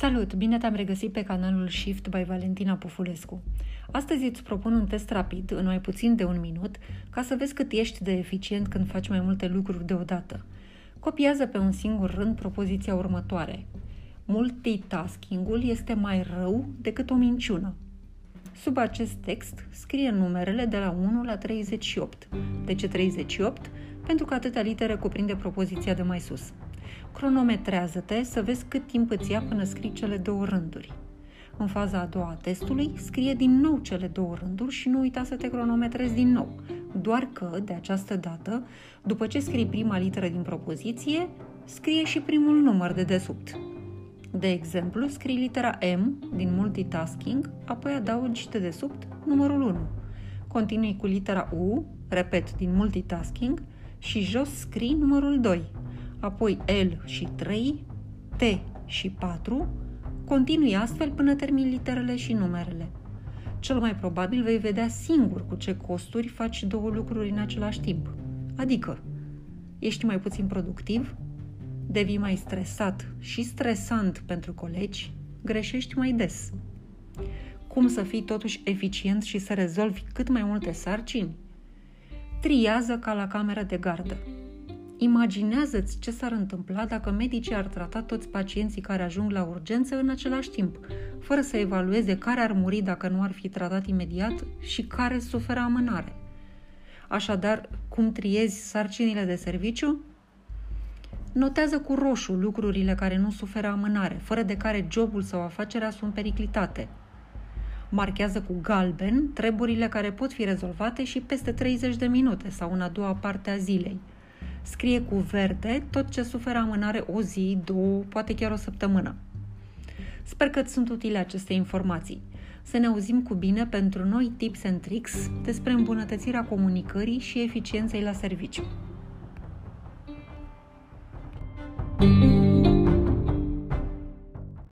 Salut! Bine te-am regăsit pe canalul Shift by Valentina Pufulescu. Astăzi îți propun un test rapid, în mai puțin de un minut, ca să vezi cât ești de eficient când faci mai multe lucruri deodată. Copiază pe un singur rând propoziția următoare. Multitasking-ul este mai rău decât o minciună. Sub acest text scrie numerele de la 1 la 38. De ce 38? Pentru că atâtea litere cuprinde propoziția de mai sus. Cronometrează-te să vezi cât timp îți ia până scrii cele două rânduri. În faza a doua a testului, scrie din nou cele două rânduri și nu uita să te cronometrezi din nou. Doar că, de această dată, după ce scrii prima literă din propoziție, scrie și primul număr de desubt. De exemplu, scrii litera M din multitasking, apoi adaugi de desubt numărul 1. Continui cu litera U, repet, din multitasking, și jos scrii numărul 2, apoi L și 3, T și 4, continui astfel până termin literele și numerele. Cel mai probabil vei vedea singur cu ce costuri faci două lucruri în același timp. Adică, ești mai puțin productiv, devii mai stresat și stresant pentru colegi, greșești mai des. Cum să fii totuși eficient și să rezolvi cât mai multe sarcini? Triază ca la camera de gardă. Imaginează-ți ce s-ar întâmpla dacă medicii ar trata toți pacienții care ajung la urgență în același timp, fără să evalueze care ar muri dacă nu ar fi tratat imediat și care suferă amânare. Așadar, cum triezi sarcinile de serviciu? Notează cu roșu lucrurile care nu suferă amânare, fără de care jobul sau afacerea sunt periclitate. Marchează cu galben treburile care pot fi rezolvate și peste 30 de minute sau în a doua parte a zilei – scrie cu verde tot ce suferă amânare o zi, două, poate chiar o săptămână. Sper că sunt utile aceste informații. Să ne auzim cu bine pentru noi tips and tricks despre îmbunătățirea comunicării și eficienței la serviciu. thank you